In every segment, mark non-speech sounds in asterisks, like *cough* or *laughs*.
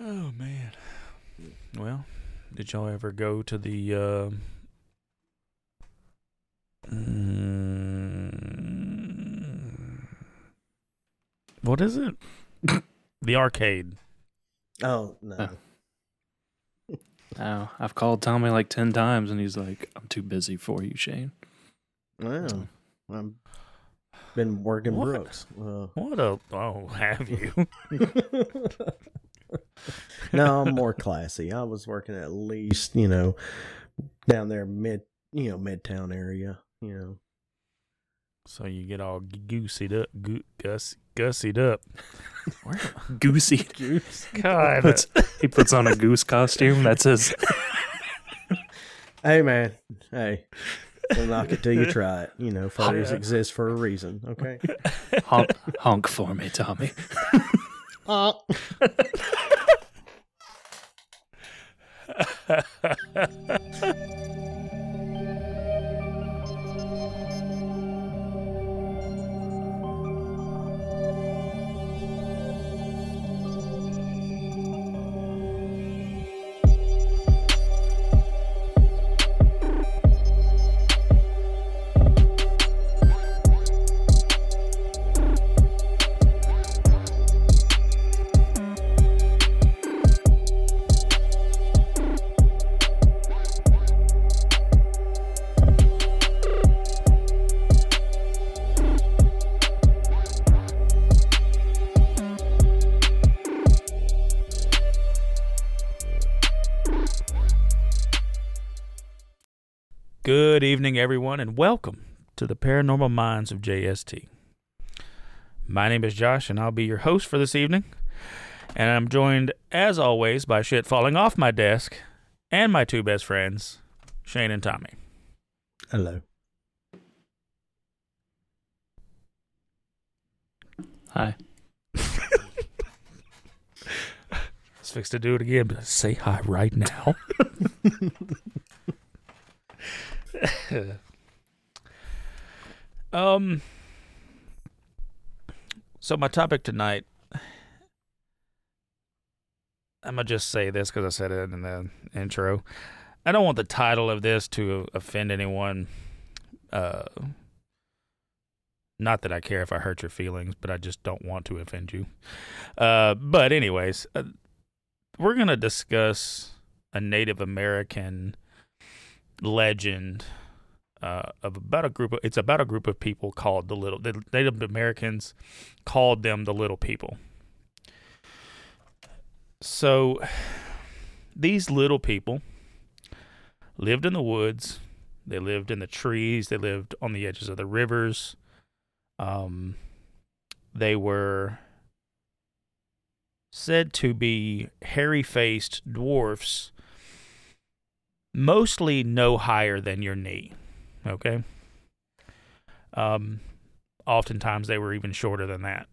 Oh man. Well, did y'all ever go to the uh, mm, what is it? *laughs* the arcade. Oh no. Oh. Oh, I've called Tommy like 10 times and he's like, I'm too busy for you, Shane. Well, I've been working What? Brooks. Uh, What a oh have you? *laughs* *laughs* no, I'm more classy. I was working at least, you know, down there mid, you know, midtown area. You know, so you get all gooseyed up, goo, gus, gussied up. Where? *laughs* Goosey. God, Puts, he puts on a goose costume. That's his. hey man, hey, we'll knock it till you try it. You know, furries Yeah. exist for a reason. Okay. honk, honk for me, Tommy. *laughs* Uh, *laughs* *laughs* evening, everyone, and welcome to the Paranormal Minds of JST. My name is Josh, and I'll be your host for this evening. And I'm joined, as always, by shit falling off my desk and my two best friends, Shane and Tommy. hello. Hi. *laughs* Let's fix to do it again, but say hi right now. *laughs* *laughs* um. So my topic tonight, I'm gonna just say this because I said it in the intro. I don't want the title of this to offend anyone. Uh, not that I care if I hurt your feelings, but I just don't want to offend you. Uh, but anyways, uh, we're gonna discuss a Native American legend uh, of about a group of it's about a group of people called the little the Native Americans called them the little people. So these little people lived in the woods, they lived in the trees, they lived on the edges of the rivers. Um they were said to be hairy faced dwarfs, mostly no higher than your knee. Okay. Um, oftentimes they were even shorter than that,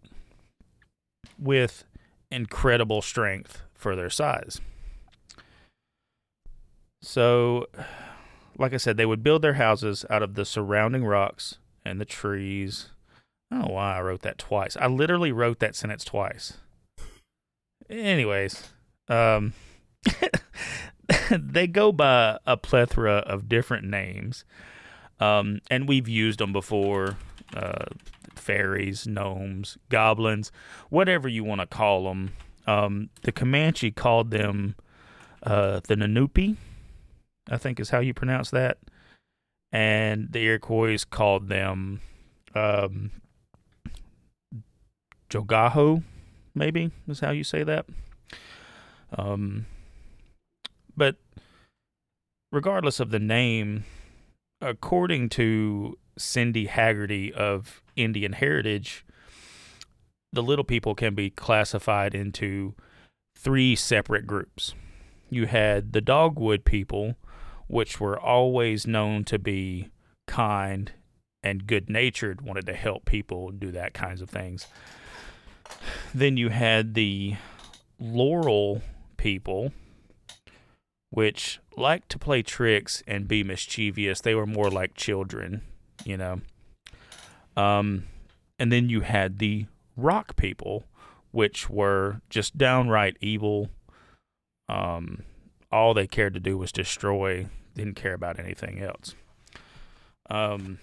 with incredible strength for their size. So, like I said, they would build their houses out of the surrounding rocks and the trees. I don't know why I wrote that twice. I literally wrote that sentence twice. Anyways, um, *laughs* *laughs* they go by a plethora of different names, um, and we've used them before. Uh, fairies, gnomes, goblins, whatever you want to call them. Um, the Comanche called them uh, the Nanupi, I think is how you pronounce that, and the Iroquois called them um, Jogaho maybe is how you say that. Um, but regardless of the name, according to Cindy Haggerty of Indian Heritage, the little people can be classified into three separate groups. You had the Dogwood people, which were always known to be kind and good natured, wanted to help people do that kinds of things. Then you had the Laurel people, which liked to play tricks and be mischievous. They were more like children, you know. Um, and then you had the Rock people, which were just downright evil, Um, all they cared to do was destroy. Didn't care about anything else. Um,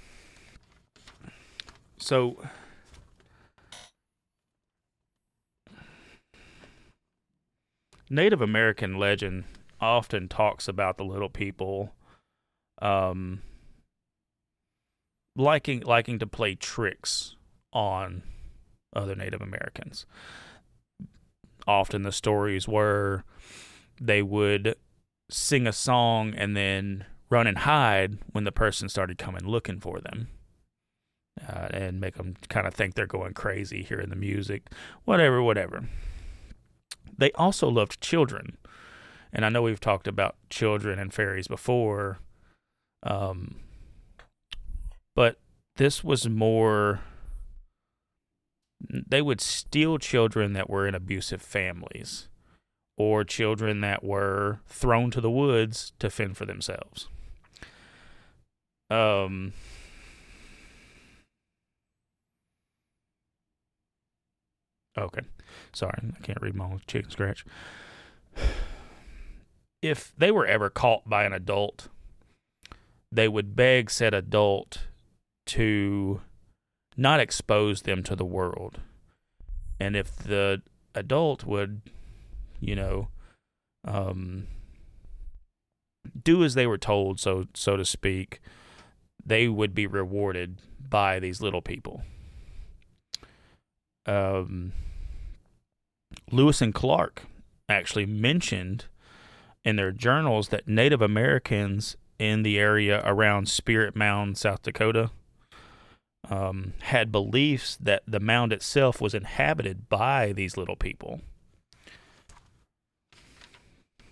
so Native American legend often talks about the little people um liking liking to play tricks on other Native Americans. Often the stories were they would sing a song and then run and hide when the person started coming looking for them. Uh, and make them kind of think they're going crazy hearing the music, whatever, whatever. They also loved children. And I know we've talked about children and fairies before. Um, but this was more they would steal children that were in abusive families or children that were thrown to the woods to fend for themselves. Um Okay. Sorry, I can't read my own chicken scratch. If they were ever caught by an adult, they would beg said adult to not expose them to the world. And if the adult would, you know, um, do as they were told, so so to speak, they would be rewarded by these little people. Um, Lewis and Clark actually mentioned in their journals that Native Americans in the area around Spirit Mound, South Dakota, um, had beliefs that the mound itself was inhabited by these little people.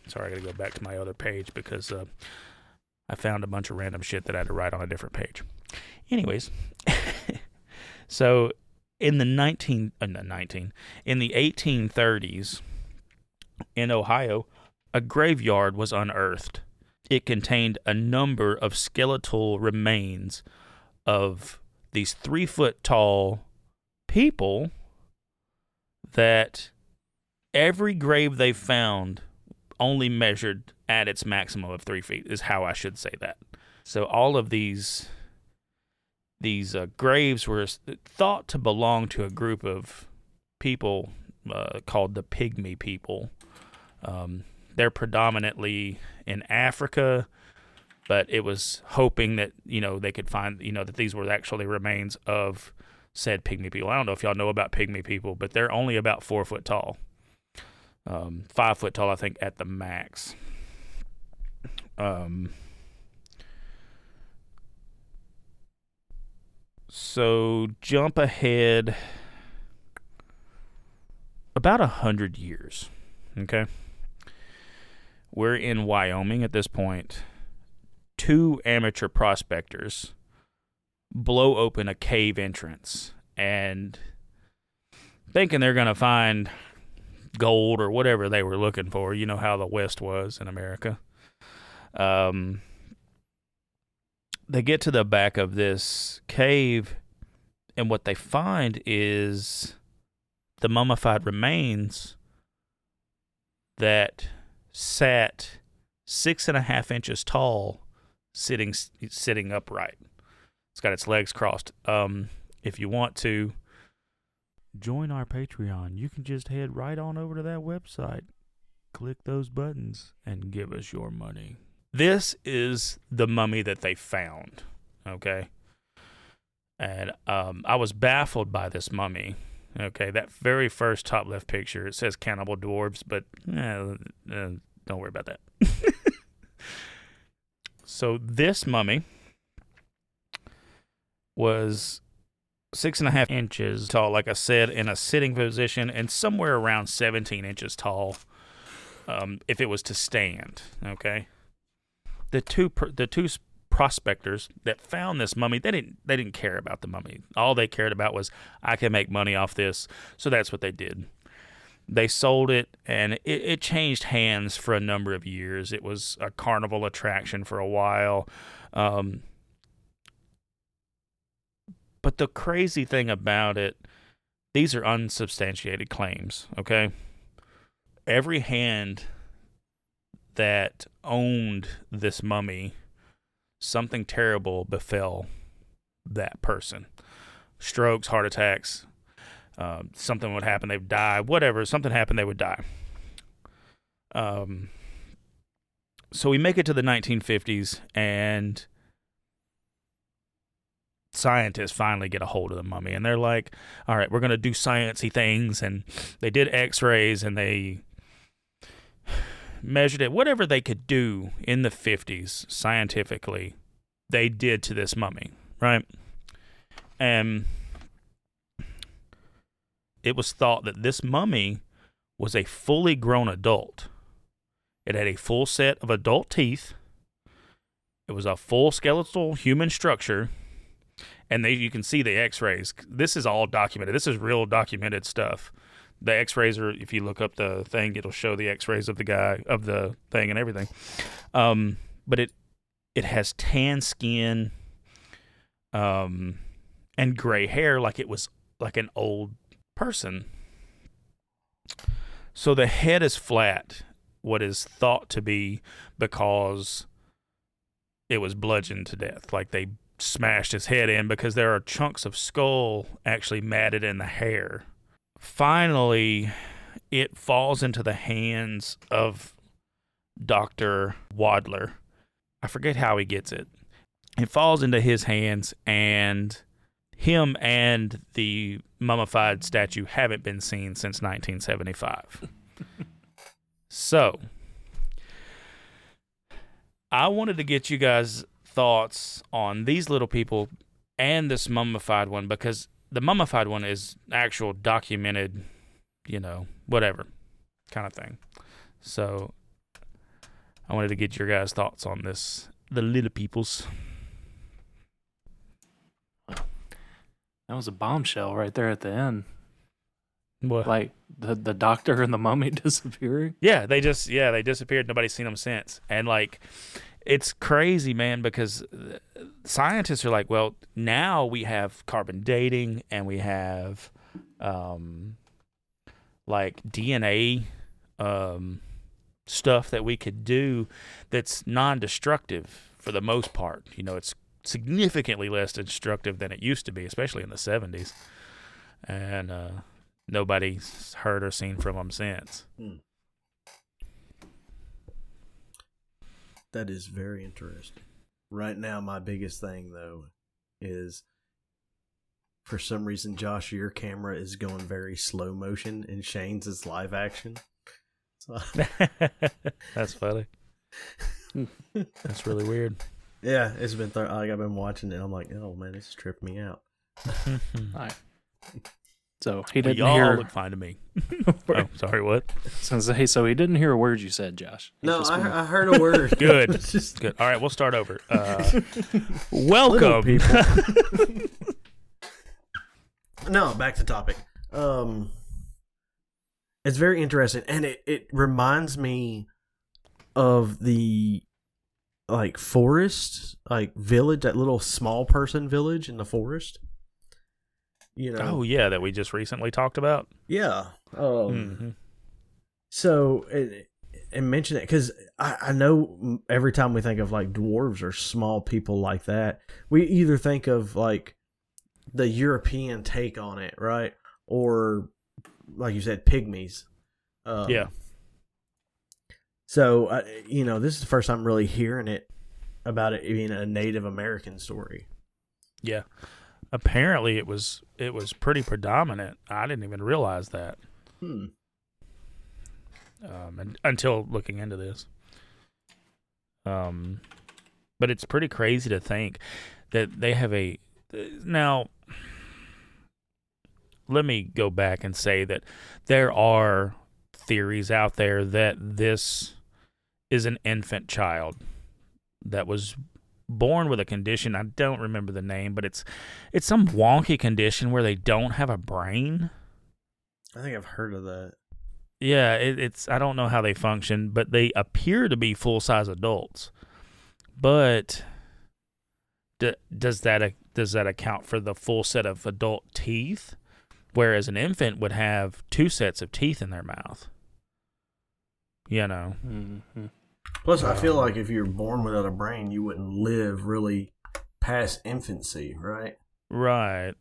Sorry, I got to go back to my other page because uh, I found a bunch of random shit that I had to write on a different page. Anyways, *laughs* so in the 19 uh, 19 in the 1830s in Ohio, a graveyard was unearthed. It contained a number of skeletal remains of these three foot tall people that every grave they found only measured at its maximum of three feet is how I should say that. So all of these these uh, graves were thought to belong to a group of people uh, called the Pygmy people. Um, they're predominantly in Africa, but it was hoping that you know they could find you know that these were actually remains of said pygmy people. I don't know if y'all know about pygmy people, but they're only about four foot tall, um, five foot tall, I think, at the max. Um, so jump ahead about a hundred years. Okay, we're in Wyoming at this point. two amateur prospectors blow open a cave entrance and thinking they're going to find gold or whatever they were looking for. You know how the West was in America. Um, they get to the back of this cave, and what they find is the mummified remains that sat six and a half inches tall sitting sitting upright. It's got its legs crossed. Um, if you want to join our Patreon, you can just head right on over to that website, click those buttons, and give us your money. This is the mummy that they found. Okay. And um, I was baffled by this mummy. Okay, that very first top left picture, it says cannibal dwarves, but eh, uh, don't worry about that. *laughs* So this mummy was six and a half inches tall, like I said, in a sitting position, and somewhere around 17 inches tall um, if it was to stand. Okay. The two the two prospectors that found this mummy, they didn't they didn't care about the mummy. All they cared about was I can make money off this, so that's what they did they sold it and it, it, changed hands for a number of years. It was a carnival attraction for a while. Um, but the crazy thing about it, these are unsubstantiated claims, okay? Every hand that owned this mummy, something terrible befell that person. Strokes, heart attacks, uh, something would happen, they'd die, whatever, something happened, they would die. Um, so we make it to the 1950s, and scientists finally get a hold of the mummy, and they're like, "All right, we're going to do sciency things," and they did X-rays, and they measured it, whatever they could do in the 50s scientifically, they did to this mummy, right? And it was thought that this mummy was a fully grown adult. It had a full set of adult teeth. It was a full skeletal human structure. And they, you can see the x rays. This is all documented. This is real documented stuff. The x rays are, if you look up the thing, it'll show the x rays of the guy, of the thing, and everything. Um, but it, it has tan skin um, and gray hair like it was like an old person. So the head is flat, what is thought to be because it was bludgeoned to death. Like they smashed his head in because there are chunks of skull actually matted in the hair. Finally, it falls into the hands of Dr. Wadler. I forget how he gets it. It falls into his hands, and him and the mummified statue haven't been seen since 1975. so, I wanted to get you guys' thoughts on these little people and this mummified one because the mummified one is actual documented, you know, whatever kind of thing. So, I wanted to get your guys' thoughts on this, the little peoples. That was a bombshell right there at the end. What? Like the the doctor and the mummy *laughs* disappearing. Yeah, they just yeah they disappeared. Nobody's seen them since, and like it's crazy, man, because scientists are like, well, now we have carbon dating and we have um like DNA um stuff that we could do that's non-destructive for the most part. You know, it's significantly less destructive than it used to be, especially in the 70s. And uh nobody's heard or seen from them since. That is very interesting. Right now, my biggest thing though is for some reason, Josh, your camera is going very slow motion, and Shane's is live action. So, *laughs* That's funny. *laughs* That's really weird. Yeah, it's been th- like I've been watching it. I'm like, oh man, this is tripping me out. *laughs* Right. So he didn't y'all hear. look fine to me. *laughs* oh, sorry, what? so, hey, so he didn't hear a word you said, Josh. He's No, I, been- I heard a word. *laughs* Good. Just Good. All right, we'll start over. Uh, welcome. people. no, back to topic. Um, it's very interesting, and it it reminds me of the like forest, like village, that little small person village in the forest. You know, oh yeah, that we just recently talked about. yeah. Um, hmm so it, and mention it because I, I know every time we think of like dwarves or small people like that, we either think of like the European take on it, right? Or like you said, pygmies. Um, Yeah. So uh, you know, this is the first time really hearing it about it being a Native American story. Yeah. Apparently, it was it was pretty predominant. I didn't even realize that Hmm. um, and, until looking into this. Um, but it's pretty crazy to think that they have a now. Let me go back and say that there are theories out there that this is an infant child that was born with a condition I don't remember the name, but it's it's some wonky condition where they don't have a brain. I think I've heard of that. Yeah, it, it's I don't know how they function, but they appear to be full size adults. But d- does that does that account for the full set of adult teeth, whereas an infant would have two sets of teeth in their mouth? You know, Mhm. Plus, I feel Um, like if you're born without a brain, you wouldn't live really past infancy, right? Right.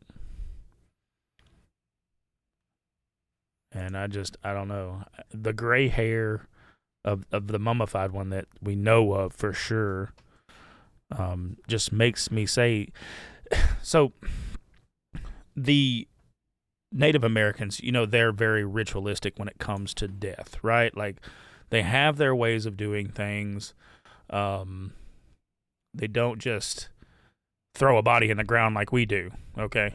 And I just I don't know. The gray hair of of the mummified one that we know of for sure um just makes me say *sighs* so the Native Americans, you know, they're very ritualistic when it comes to death, right? Like they have their ways of doing things. Um they don't just throw a body in the ground like we do, okay?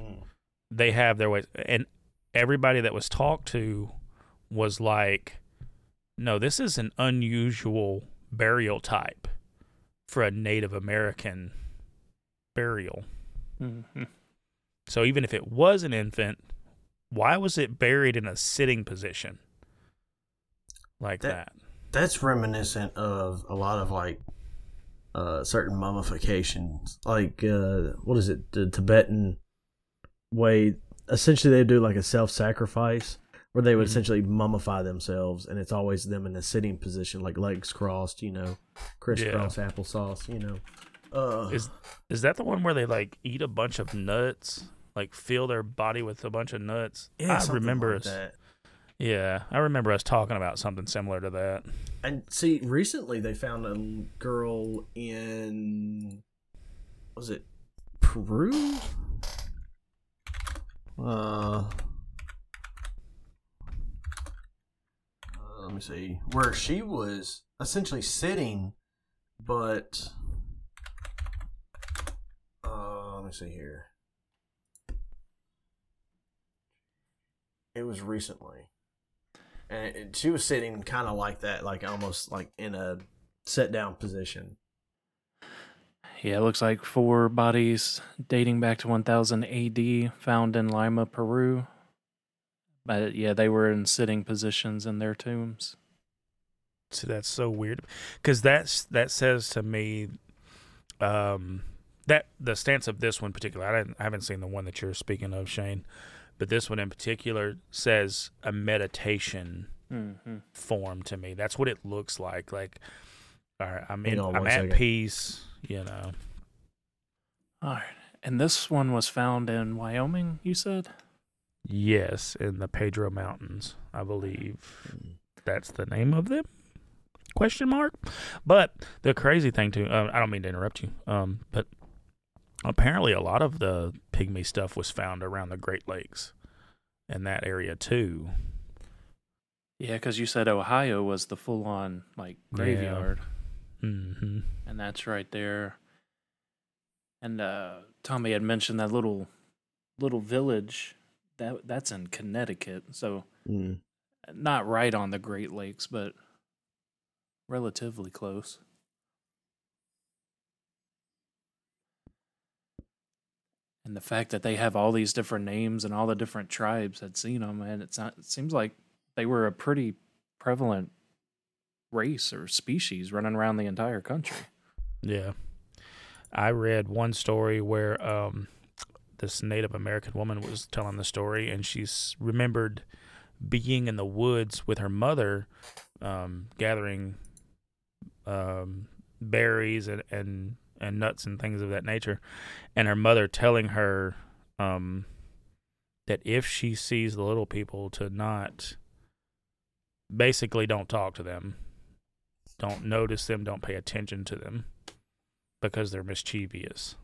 they have their ways and everybody that was talked to was like no this is an unusual burial type for a native american burial Mhm. so even if it was an infant why was it buried in a sitting position like That- that, That's reminiscent of a lot of like uh, certain mummifications, like uh, what is it, the Tibetan way? Essentially, they do like a self-sacrifice where they would Mhm. essentially mummify themselves, and it's always them in a sitting position, like legs crossed, you know, crisscross applesauce, you know. Uh, Is- is that the one where they like eat a bunch of nuts like fill their body with a bunch of nuts yeah, i remember like that. Yeah i remember us talking about something similar to that And see, recently they found a girl in was it Peru? Uh, let me see, where she was essentially sitting, but uh, let me see here. It was recently and she was sitting kind of like that, like almost like in a set down position. Yeah, it looks like four bodies dating back to 1000 AD found in Lima, Peru. But yeah, they were in sitting positions in their tombs. So that's so weird because that's that says to me, um, that the stance of this one particular. I, didn't, I haven't seen the one that you're speaking of, Shane, but this one in particular says a meditation Mm-hmm. form to me. That's what it looks like. Like, all right, I'm in, on I'm at second. peace. You know, All right. And this one was found in Wyoming, you said? yes, in the Pedro Mountains, I believe that's the name of them. Question mark. But the crazy thing too, uh, I don't mean to interrupt you, um, but apparently a lot of the pygmy stuff was found around the Great Lakes in that area too. Yeah, because you said Ohio was the full on, like, Yeah. graveyard. hmm And that's right there. And uh, Tommy had mentioned that little little village that that's in Connecticut. So Mm. not right on the Great Lakes, but relatively close. And the fact that they have all these different names and all the different tribes had seen them, and it's not, it seems like they were a pretty prevalent race or species running around the entire country. Yeah. I read one story where um, this Native American woman was telling the story, and she's remembered being in the woods with her mother, um, gathering um, berries and, and and nuts and things of that nature, and her mother telling her um, that if she sees the little people, to not basically don't talk to them, don't notice them, don't pay attention to them because they're mischievous.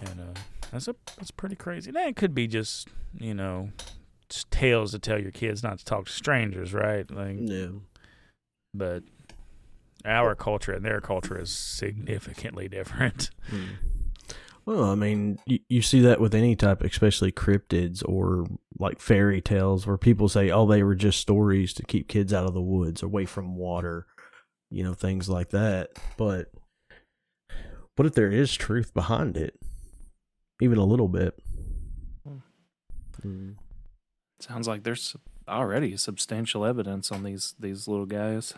And uh, that's a that's pretty crazy. That could be just you know just tales to tell your kids not to talk to strangers, right? Like, Yeah. but our culture and their culture is significantly different. Mm. *laughs* Well, I mean, you, you see that with any type, especially cryptids or like fairy tales, where people say, "Oh, they were just stories to keep kids out of the woods, away from water," you know, things like that. But what if there is truth behind it, even a little bit? Mm. Sounds like there's already substantial evidence on these these little guys.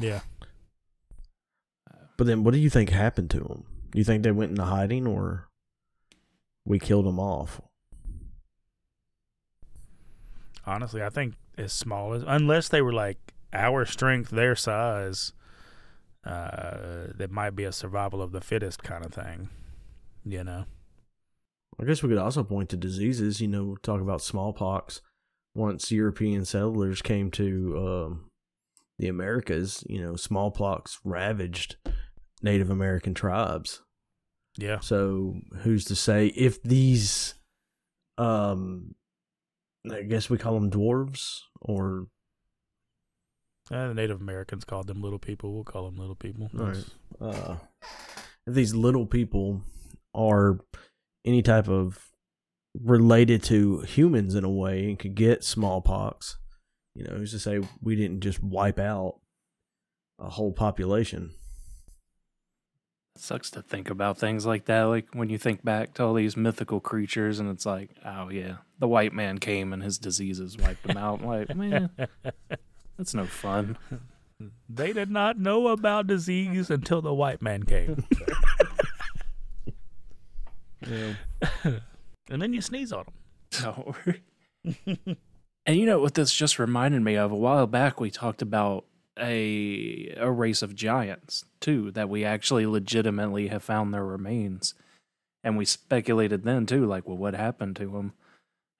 Yeah. But then, what do you think happened to them? Do you think they went into hiding, or we killed them off? Honestly, I think as small as unless they were like our strength, their size, uh, that might be a survival of the fittest kind of thing. You know. I guess we could also point to diseases. You know, talk about smallpox. Once European settlers came to um, the Americas, you know, smallpox ravaged Native American tribes. Yeah. So who's to say if these, um, I guess we call them dwarves or Uh, the Native Americans called them little people. We'll call them little people. Right. uh, if these little people are any type of related to humans in a way and could get smallpox, you know, who's to say we didn't just wipe out a whole population? It sucks to think about things like that. Like when you think back to all these mythical creatures, and it's like, oh yeah, the white man came and his diseases wiped him out. like, man, *laughs* that's no fun. They did not know about disease until the white man came. *laughs* Yeah. *laughs* and then you sneeze on them. So, and you know what this just reminded me of? A while back, we talked about a a race of giants too that we actually legitimately have found their remains, and we speculated then too, like, well, what happened to them?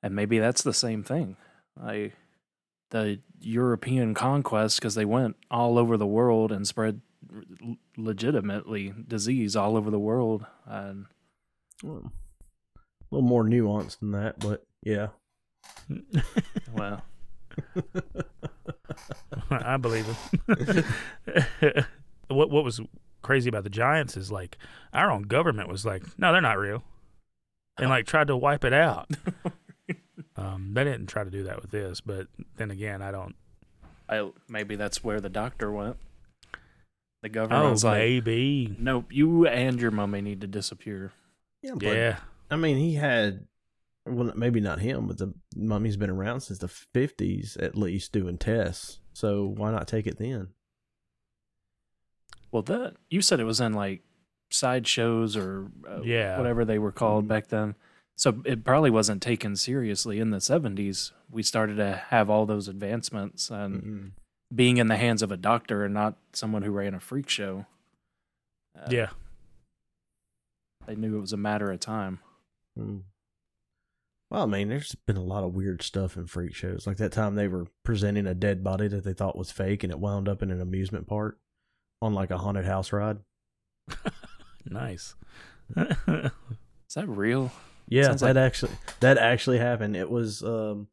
And maybe that's the same thing. I the European conquest because they went all over the world and spread legitimately disease all over the world and Well, a little more nuanced than that, but yeah. Well *laughs* I believe it. *laughs* what what was crazy about the Giants is like our own government was like, no, they're not real, and like tried to wipe it out. *laughs* um, they didn't try to do that with this, but then again, I don't. I maybe that's where the doctor went. The Oh, government's like, maybe. nope, you and your mummy need to disappear. Yeah, but, Yeah, I mean, he had, well, maybe not him, but the mummy's been around since the 50s at least doing tests. So why not take it then? Well, that you said it was in like sideshows or uh, Yeah. whatever they were called Mhm. back then. So it probably wasn't taken seriously in the 70s. We started to have all those advancements and Mm-mm. being in the hands of a doctor and not someone who ran a freak show. Uh, yeah. They knew it was a matter of time. Mm. Well, I mean, there's been a lot of weird stuff in freak shows. Like that time they were presenting a dead body that they thought was fake and it wound up in an amusement park on like a haunted house ride. *laughs* Nice. *laughs* Is that real? Yeah, Sounds that like- actually that actually happened. It was um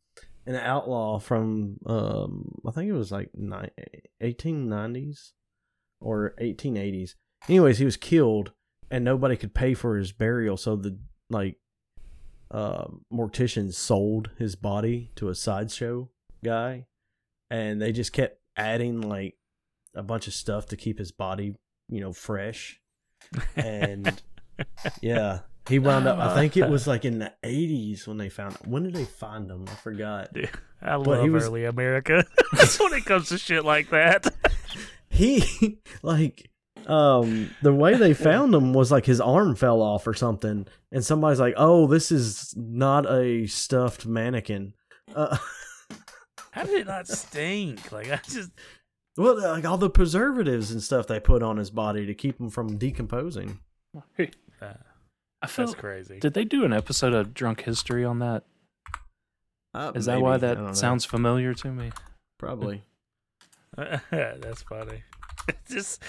an outlaw from um I think it was like ni- 1890s or 1880s. Anyways, he was killed and nobody could pay for his burial, so the like uh, morticians sold his body to a sideshow guy, and they just kept adding like a bunch of stuff to keep his body, you know, fresh. And *laughs* yeah, he wound up. I think it was *laughs* like in the eighties when they found. When did they find him? I forgot. I But love he was- early America *laughs* That's when it comes to shit like that. He like um the way they found him was like his arm fell off or something, and somebody's like, "Oh, this is not a stuffed mannequin." Uh, *laughs* How did it not stink? Like I just well, like all the preservatives and stuff they put on his body to keep him from decomposing. *laughs* uh, I feel. that's crazy. Did they do an episode of Drunk History on that? Uh, Is that why I don't know. that sounds familiar to me? probably? *laughs* that's funny. *laughs* It's just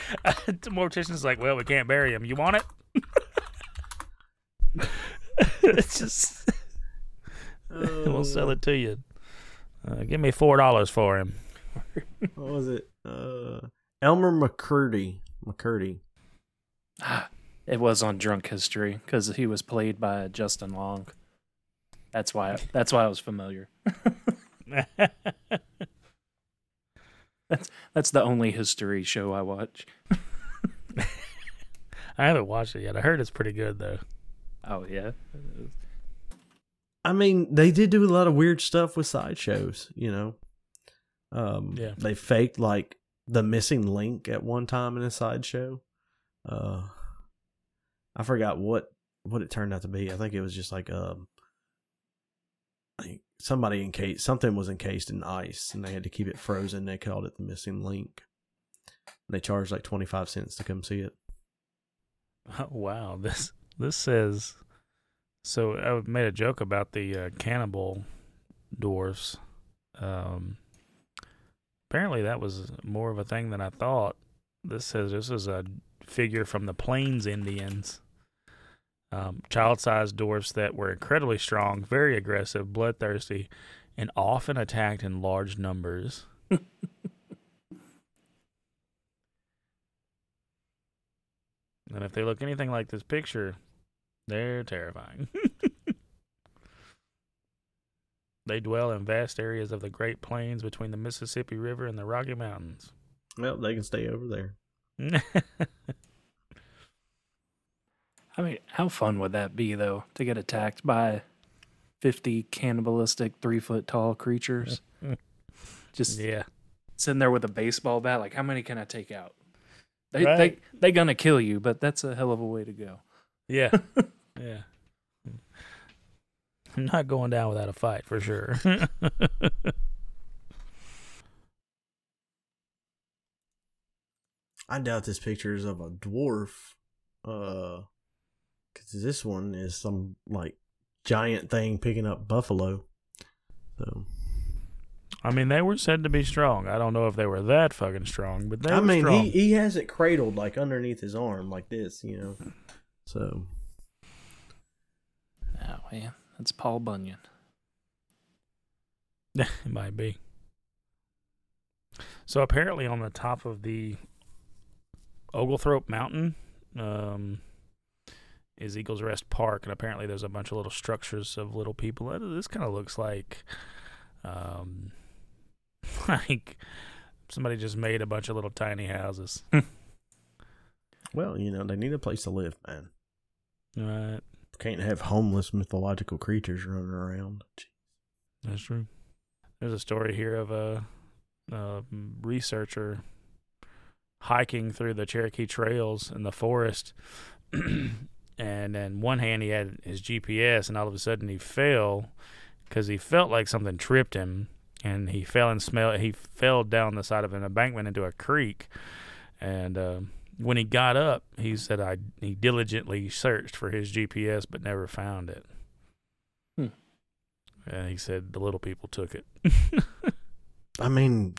the mortician's like, well, we can't bury him. You want it? *laughs* it's just *laughs* we'll sell it to you. Uh, give me four dollars for him. What was it? Uh, Elmer McCurdy. McCurdy. *sighs* It was on Drunk History because he was played by Justin Long. That's why. That's why I was familiar. That's the only history show I watch. *laughs* I haven't watched it yet. I heard it's pretty good though. Oh yeah. I mean, they did do a lot of weird stuff with sideshows, you know. Um, Yeah. They faked like the missing link at one time in a sideshow. Uh, I forgot what what it turned out to be. I think it was just like um, like somebody encased something was encased in ice, and they had to keep it frozen. They called it the missing link. They charged like twenty five cents to come see it. Oh, wow, this this says. So I made a joke about the uh, cannibal dwarfs. Um, apparently, that was more of a thing than I thought. This says this is a figure from the Plains Indians. Um, child-sized dwarfs that were incredibly strong, very aggressive, bloodthirsty, and often attacked in large numbers. *laughs* And if they look anything like this picture, they're terrifying. *laughs* they dwell in vast areas of the Great Plains between the Mississippi River and the Rocky Mountains. Well, they can stay over there. *laughs* I mean, how fun would that be though to get attacked by fifty cannibalistic three foot tall creatures? *laughs* Just yeah. sitting there with a baseball bat, like how many can I take out? They Right. they they gonna kill you, but that's a hell of a way to go. Yeah. *laughs* yeah. I'm not going down without a fight for sure. *laughs* I doubt this picture is of a dwarf, uh, because this one is some like giant thing picking up buffalo. So I mean, they were said to be strong. I don't know if they were that fucking strong, but they I were mean, strong. he he has it cradled like underneath his arm, like this, you know. So Oh man, that's Paul Bunyan. *laughs* it might be. So apparently, on the top of the Oglethorpe Mountain um, is Eagles Rest Park, and apparently there's a bunch of little structures of little people. This kind of looks like, um, *laughs* like somebody just made a bunch of little tiny houses. *laughs* well, you know, they need a place to live, man. Right, Can't have homeless mythological creatures running around. that's true. There's a story here of a, a researcher hiking through the Cherokee trails in the forest. *clears throat* and then one hand, he had his GPS, and all of a sudden, he fell because he felt like something tripped him. And he fell and smell. He fell down the side of an embankment into a creek. And uh, when he got up, he said, "I he diligently searched for his GPS, but never found it." Hmm. And he said the little people took it. *laughs* I mean,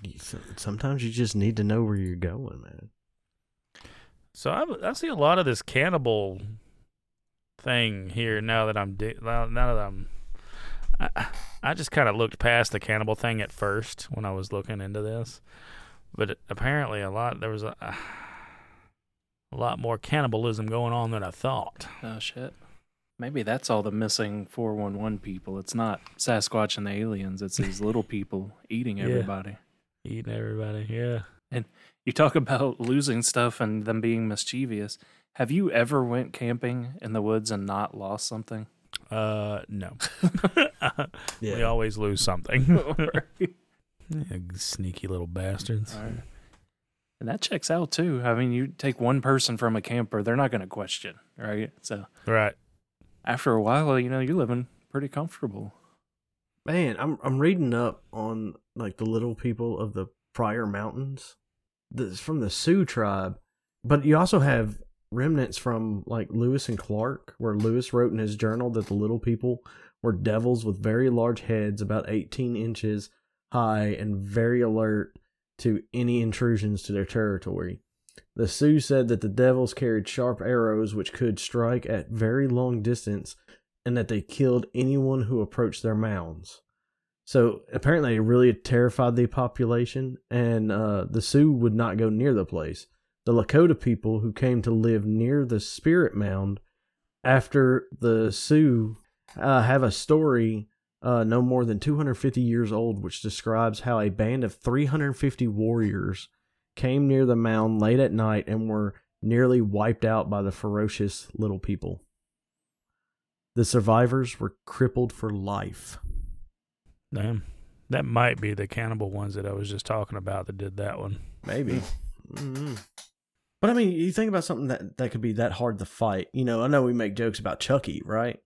sometimes you just need to know where you're going, man. So I, I see a lot of this cannibal thing here now that I'm di- now that I'm. I, I just kind of looked past the cannibal thing at first when I was looking into this, but apparently a lot there was a, a lot more cannibalism going on than I thought. Oh shit. Maybe that's all the missing 411 people. It's not Sasquatch and the aliens. It's these little *laughs* people eating Yeah. everybody. Eating everybody, yeah. And you talk about *laughs* losing stuff and them being mischievous. Have you ever went camping in the woods and not lost something? Uh, no. *laughs* yeah. We always lose something. *laughs* Yeah, Sneaky little bastards. Alright. And that checks out too. I mean, you take one person from a camper, they're not going to question, right? So Right. after after a while, you know, you're living pretty comfortable. Man, I'm I'm reading up on like the little people of the Pryor Mountains. This from the Sioux tribe. But you also have remnants from like Lewis and Clark, where Lewis wrote in his journal that the little people were devils with very large heads, about 18 inches high, and very alert to any intrusions to their territory. The Sioux said that the devils carried sharp arrows which could strike at very long distance and that they killed anyone who approached their mounds. So apparently, it really terrified the population, and uh, the Sioux would not go near the place. The Lakota people who came to live near the spirit mound after the Sioux uh, have a story uh, no more than 250 years old, which describes how a band of 350 warriors came near the mound late at night and were nearly wiped out by the ferocious little people. The survivors were crippled for life. Damn. That might be the cannibal ones that I was just talking about that did that one. Maybe. mm But I mean, you think about something that, that could be that hard to fight. You know, I know we make jokes about Chucky, right?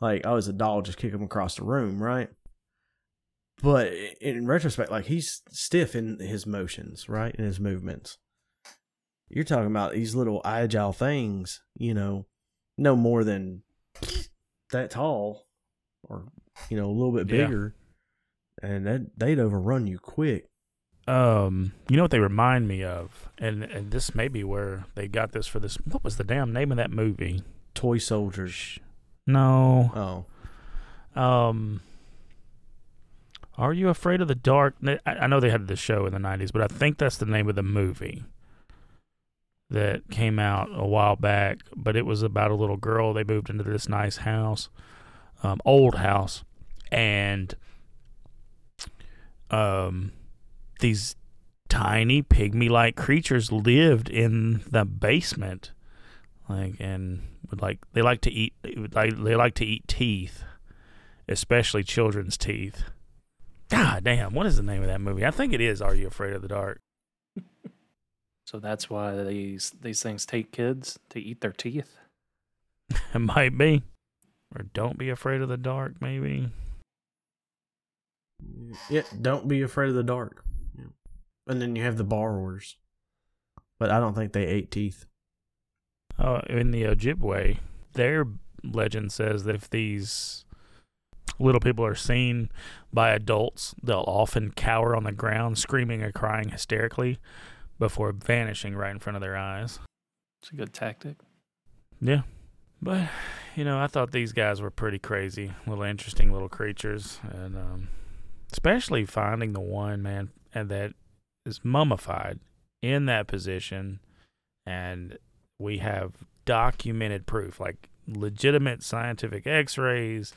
Like, oh, it's a doll, just kick him across the room, right? but in retrospect, like he's stiff in his motions, right, in his movements. You're talking about these little agile things, you know, no more than that tall, or you know, a little bit Yeah. And that they'd overrun you quick. Um, you know what they remind me of, and and this may be where they got this for this. What was the damn name of that movie? Toy soldiers. No. Oh, Um, Are you afraid of the dark? I, I know they had the show in the '90s, but I think that's the name of the movie that came out a while back. But it was about a little girl. They moved into this nice house, um, old house, and um, these tiny pygmy-like creatures lived in the basement, like and would like they like to eat. They, like, they like to eat teeth, especially children's teeth. God damn, what is the name of that movie? I think it is Are You Afraid of the Dark? So that's why these these things take kids to eat their teeth. It *laughs* might be. Or Don't Be Afraid of the Dark, maybe. Yeah. Don't be afraid of the dark. Yeah. And then you have the borrowers, but I don't think they ate teeth. Uh, in the Ojibwe, their legend says that if these little people are seen by adults, they'll often cower on the ground, screaming and crying hysterically before vanishing right in front of their eyes. It's a good tactic. Yeah. But, you know, I thought these guys were pretty crazy, little interesting little creatures. And um, especially finding the one, man, and that is mummified in that position. And we have documented proof, like legitimate scientific x rays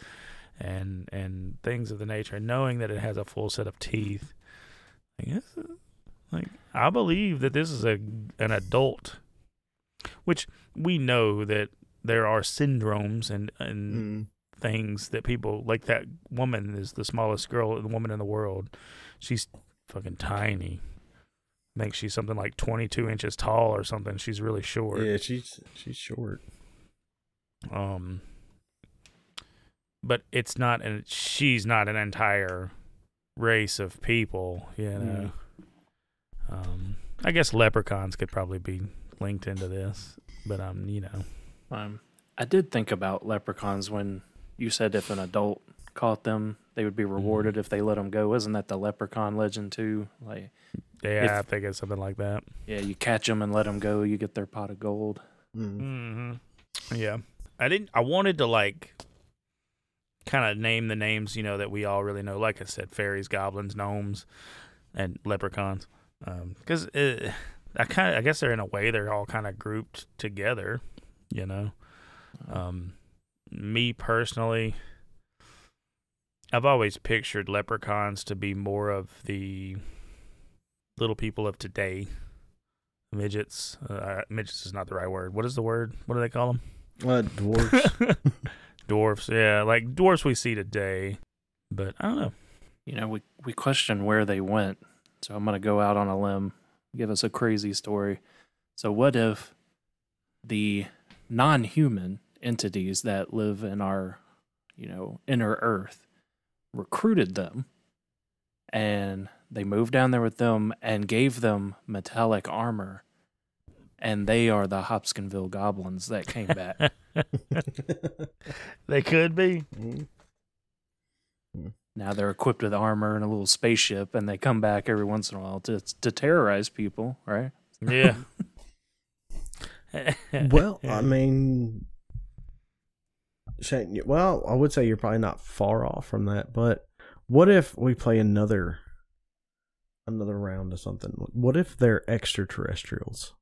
and and things of the nature, and knowing that it has a full set of teeth. I guess, like, I believe that this is a an adult, which we know that there are syndromes and and Mm. Things that people like. That woman is the smallest girl, the woman in the world. She's fucking tiny. I think she's something like 22 inches tall or something. She's really short. Yeah, she's she's short. Um, but it's not, and she's not an entire race of people. You know. Um, I guess leprechauns could probably be linked into this, but um, you know, Um, I did think about leprechauns when you said if an adult caught them, they would be rewarded if they let them go. Isn't that the leprechaun legend too? Like, yeah, If- I think it's something like that. yeah, you catch them and let them go, you get their pot of gold. Mm. Mm-hmm. Yeah, I didn't. I wanted to like kind of name the names, you know, that we all really know. Like I said, fairies, goblins, gnomes, and leprechauns. Because uh, I kind of, I guess they're in a way they're all kind of grouped together. You know, um, me personally, I've always pictured leprechauns to be more of the little people of today. Midgets. Uh, midgets is not the right word. What is the word? What do they call them? Uh, dwarfs. *laughs* *laughs* dwarfs. Yeah, like dwarfs we see today. But I don't know. You know, we we question where they went, so I'm gonna go out on a limb, give us a crazy story. So, what if the non-human entities that live in our, you know, inner Earth, recruited them, and they moved down there with them and gave them metallic armor, and they are the Hopkinsville goblins that came *laughs* back. They could be. Mm. now they're equipped with armor and a little spaceship, and they come back every once in a while to to terrorize people, right? Yeah. *laughs* *laughs* well, I mean, Shane, well, I would say you're probably not far off from that, but what if we play another another round of something? What if they're extraterrestrials?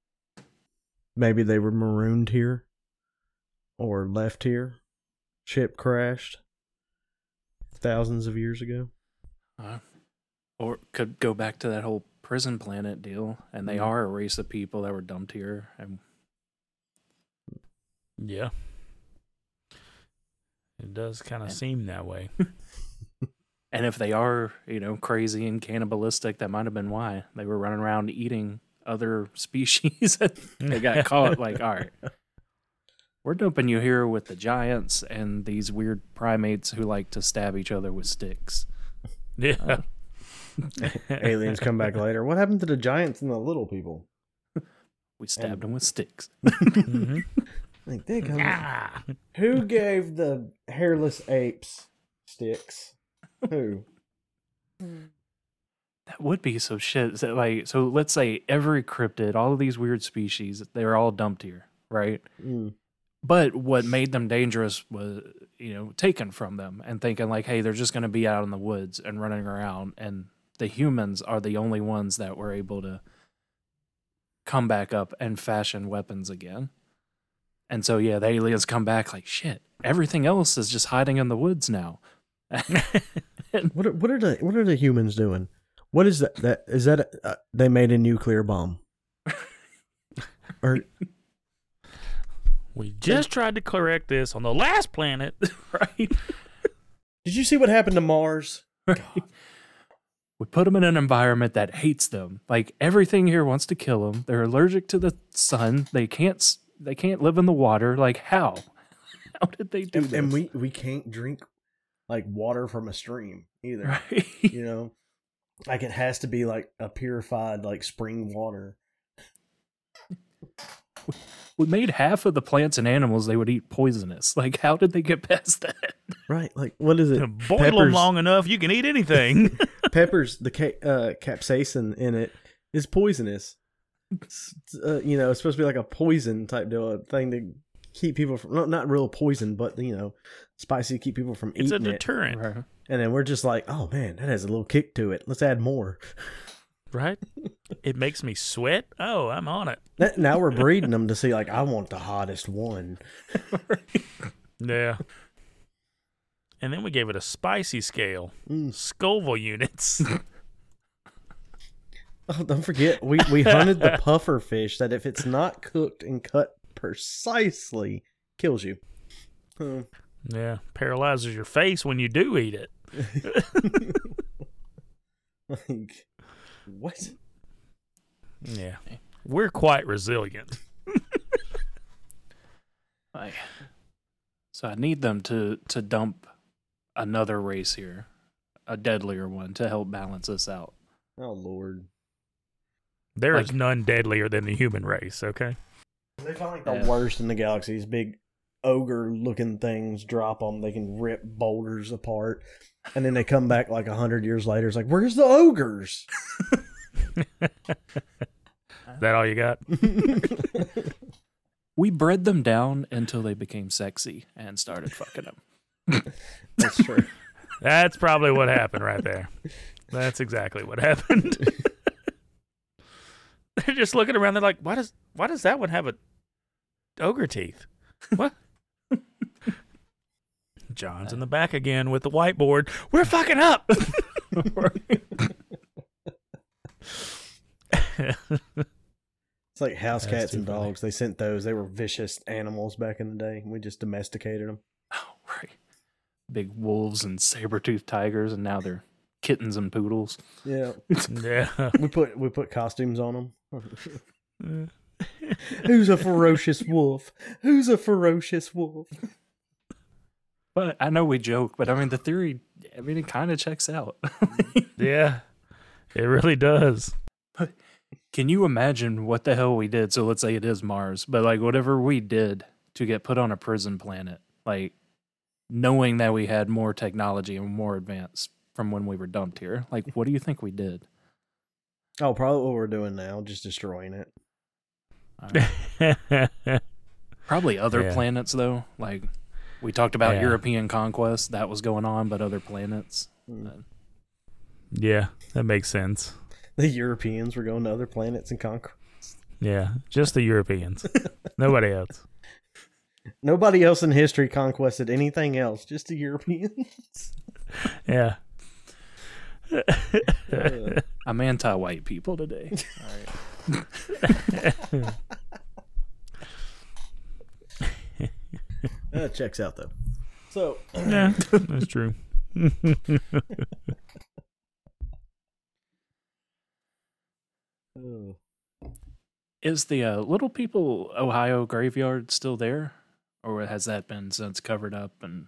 Maybe they were marooned here or left here. Ship crashed thousands of years ago. Uh, or could go back to that whole prison planet deal, and they Mhm. are a race of people that were dumped here, and yeah. It does kind of seem that way. *laughs* and if they are, you know, crazy and cannibalistic, that might have been why they were running around eating other *laughs* species. and they got *laughs* caught. Like, all right, we're dumping you here with the giants and these weird primates who like to stab each other with sticks. Yeah. Aliens come back later. What happened to the giants and the little people? We stabbed them with sticks. Mhm. Like, they come. Ah. *laughs* Who gave the hairless apes sticks? Who? *laughs* That would be so shit. So, like, so let's say every cryptid, all of these weird species, they're all dumped here, right? Mm. But what made them dangerous was, you know, taken from them and thinking like, hey, they're just going to be out in the woods and running around, and the humans are the only ones that were able to come back up and fashion weapons again. And so, yeah, the aliens come back like, shit, everything else is just hiding in the woods now. *laughs* What are, what are the what are the humans doing? What is that? That is that uh, they made a nuclear bomb? *laughs* or We just tried to correct this on the last planet. *laughs* right? did you see what happened to Mars? We put them in an environment that hates them. Like everything here wants to kill them. They're allergic to the sun. They can't. S- They can't live in the water. Like how? *laughs* How did they do And, this? and we we can't drink like water from a stream either. right? You know, like it has to be like a purified like spring water. we made half of the plants and animals they would eat poisonous. Like how did they get past *laughs* that? Right? Like what is it? Boil them long enough, you can eat anything. *laughs* peppers the ca- uh, capsaicin in it is poisonous It's, uh, you know it's supposed to be like a poison type deal a thing to keep people from not, not real poison but you know spicy to keep people from eating. it's a eating it deterrent, Right. and then we're just like oh man that has a little kick to it let's add more *laughs* right? It makes me sweat. Oh, I'm on it. That- now we're breeding them to see like i want the hottest one *laughs* Yeah. And then we gave it a spicy scale, Mm. Scoville units. *laughs* *laughs* oh, don't forget we, we hunted the puffer fish that if it's not cooked and cut precisely kills you Hmm. yeah, paralyzes your face when you do eat it. *laughs* like what Yeah, we're quite resilient. Like, so I need them to to dump another race here, a deadlier one to help balance us out. oh lord There is Like- none deadlier than the human race. Okay. They find like the Yeah. worst in the galaxy. These big ogre looking things drop them. They can rip boulders apart. And then they come back like a hundred years later. It's like, where's the ogres? Is *laughs* *laughs* that all you got? *laughs* We bred them down until they became sexy and started fucking them. That's true. That's probably what happened right there. That's exactly what happened. *laughs* They're just looking around. They're like, "Why does why does that one have a ogre teeth? What?" *laughs* John's in the back again with the whiteboard. We're fucking up. *laughs* It's like house That's cats and funny. dogs. They sent those. They were vicious animals back in the day. We just domesticated them. Oh, right. Big wolves and saber-toothed tigers, and now they're kittens and poodles. Yeah. *laughs* *laughs* yeah. We put we put costumes on them. *laughs* Who's a ferocious wolf? Who's a ferocious wolf? But I know we joke, but I mean the theory. I mean it kind of checks out. yeah. It really does. But Can you imagine what the hell we did? So let's say it is Mars, but like whatever we did to get put on a prison planet, like knowing that we had more technology and more advanced from when we were dumped here. Like, what do you think we did? Oh, probably what we're doing now, just destroying it. Uh, *laughs* probably other Yeah. planets though. Like we talked about Yeah. European conquest that was going on, but other planets. Mm. yeah, that makes sense. The Europeans were going to other planets and conquer. Yeah, just the Europeans. *laughs* Nobody else. Nobody else in history conquested anything else, just the Europeans. Yeah. Uh, *laughs* I'm anti-white people today. *laughs* All right. *laughs* that checks out though. So, yeah, that's true. oh, Is the uh, Little People Ohio graveyard still there, or has that been since covered up? And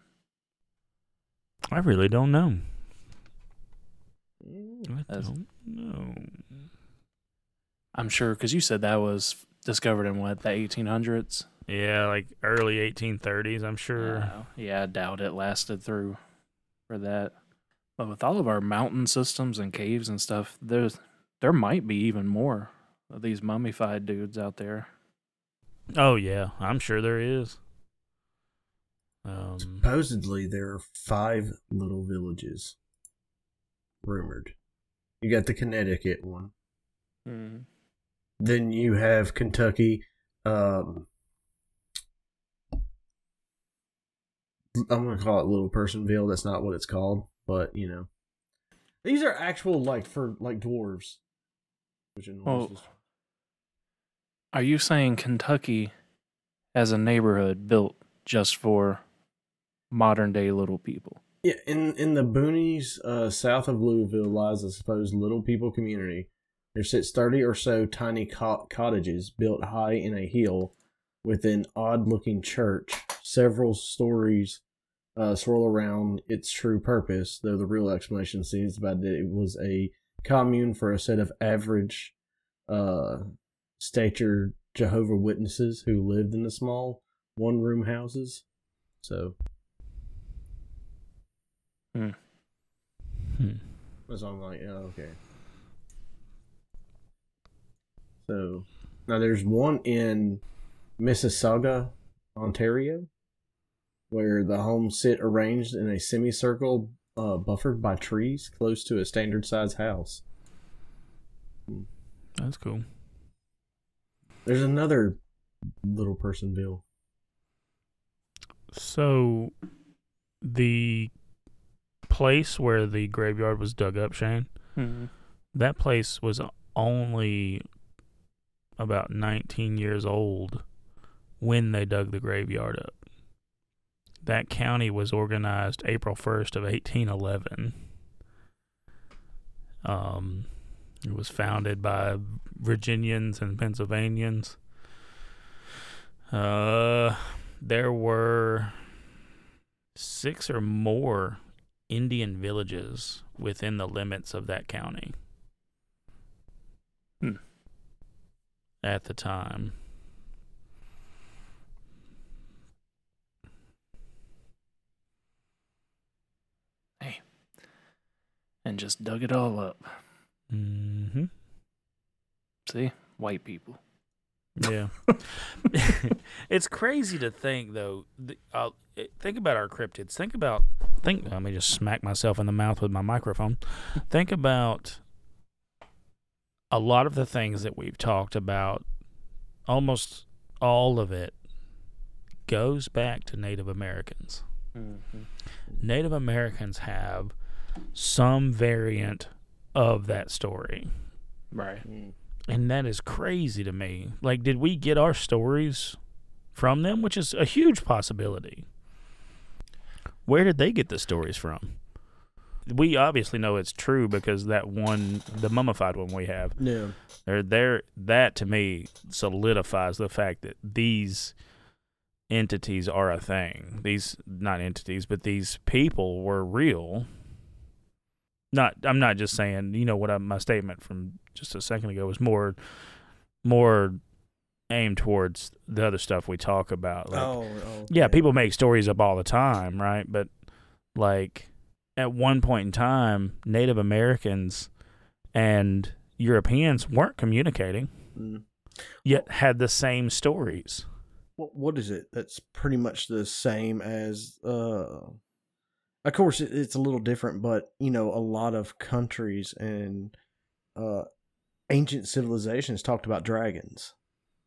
I really don't know. I That's- don't know. I'm sure because you said that was discovered in what the 1800s. Yeah, like early 1830s, I'm sure. Uh, yeah, I doubt it lasted through for that. But with all of our mountain systems and caves and stuff, there's there might be even more of these mummified dudes out there. Oh yeah, I'm sure there is. Um, Supposedly, there are five little villages. Rumored. You got the Connecticut one. Then you have Kentucky. Um, I'm gonna call it Little Personville. That's not what it's called, but you know, these are actual like for like dwarves. Which Oh. Are you saying Kentucky has a neighborhood built just for modern day little people? Yeah, in in the boonies uh, south of Louisville lies a supposed little people community. There sits thirty or so tiny cot- cottages built high in a hill with an odd-looking church. Several stories uh, swirl around its true purpose, though the real explanation seems that it was a commune for a set of average uh, stature Jehovah Witnesses who lived in the small one-room houses. So hmm. So I'm like, oh, okay. So now there's one in Mississauga, Ontario, where the homes sit arranged in a semicircle, uh, buffered by trees, close to a standard size house. That's cool. There's another little personville. So, the place where the graveyard was dug up, Shane, that place was only about 19 years old when they dug the graveyard up. That county was organized April 1st of 1811. Um, it was founded by Virginians and Pennsylvanians. Uh, there were six or more Indian villages within the limits of that county. Hmm. At the time. Hey. And just dug it all up. Mm-hmm. See? White people. Yeah. *laughs* it's crazy to think though. th- Uh, think about our cryptids. Think about think. Let me just smack myself in the mouth with my microphone. think about a lot of the things that we've talked about. Almost all of it goes back to Native Americans. Native Americans have some variant of that story. Right. And that is crazy to me. Like, did we get our stories from them? Which is a huge possibility. Where did they get the stories from? We obviously know it's true because that one, the mummified one we have, Yeah. they're there. That to me solidifies the fact that these entities are a thing. These not entities, but these people were real. Not, I'm not just saying. You know what? I, my statement from just a second ago was more, more aimed towards the other stuff we talk about. Like, oh, oh, yeah, people make stories up all the time, right? But like at one point in time, Native Americans and Europeans weren't communicating, Mm. yet had the same stories. What what is it? That's pretty much the same as uh of course it's a little different, but you know, a lot of countries and uh ancient civilizations talked about dragons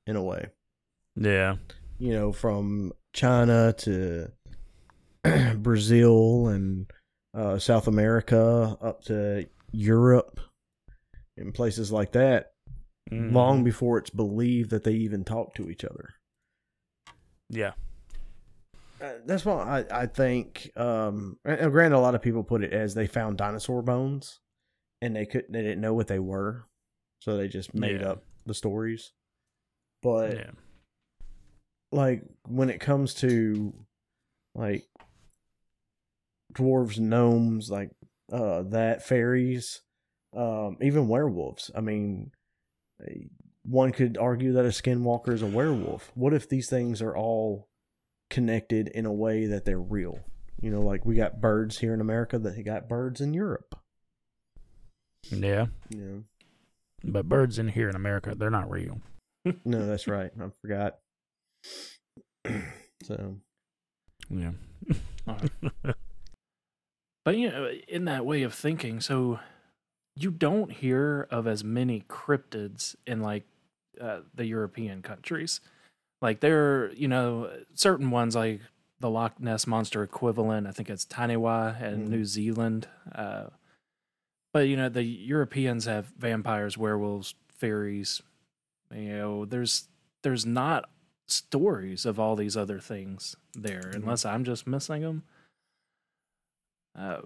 in a way. Yeah. You know, from China to *clears throat* Brazil and uh South America up to Europe and places like that long Mhm. before it's believed that they even talk to each other. Yeah. Uh, that's why I, I think um and granted a lot of people put it as they found dinosaur bones and they couldn't they didn't know what they were so they just made Yeah. up the stories but Yeah. like when it comes to like dwarves gnomes like uh that fairies Um, even werewolves. I mean, eh, one could argue that a skinwalker is a werewolf. What if these things are all connected in a way that they're real? You know, like we got birds here in America that got birds in Europe. Yeah, You know, but birds in here in America, they're not real. *laughs* no, that's right. I forgot. *clears throat* so Yeah. *laughs* But you know, in that way of thinking, so you don't hear of as many cryptids in like uh, the European countries. Like there are, you know, certain ones like the Loch Ness monster equivalent. I think it's Taniwha in Mhm. New Zealand. Uh, but you know, the Europeans have vampires, werewolves, fairies. You know, there's there's not stories of all these other things there, unless I'm just missing them. Uh,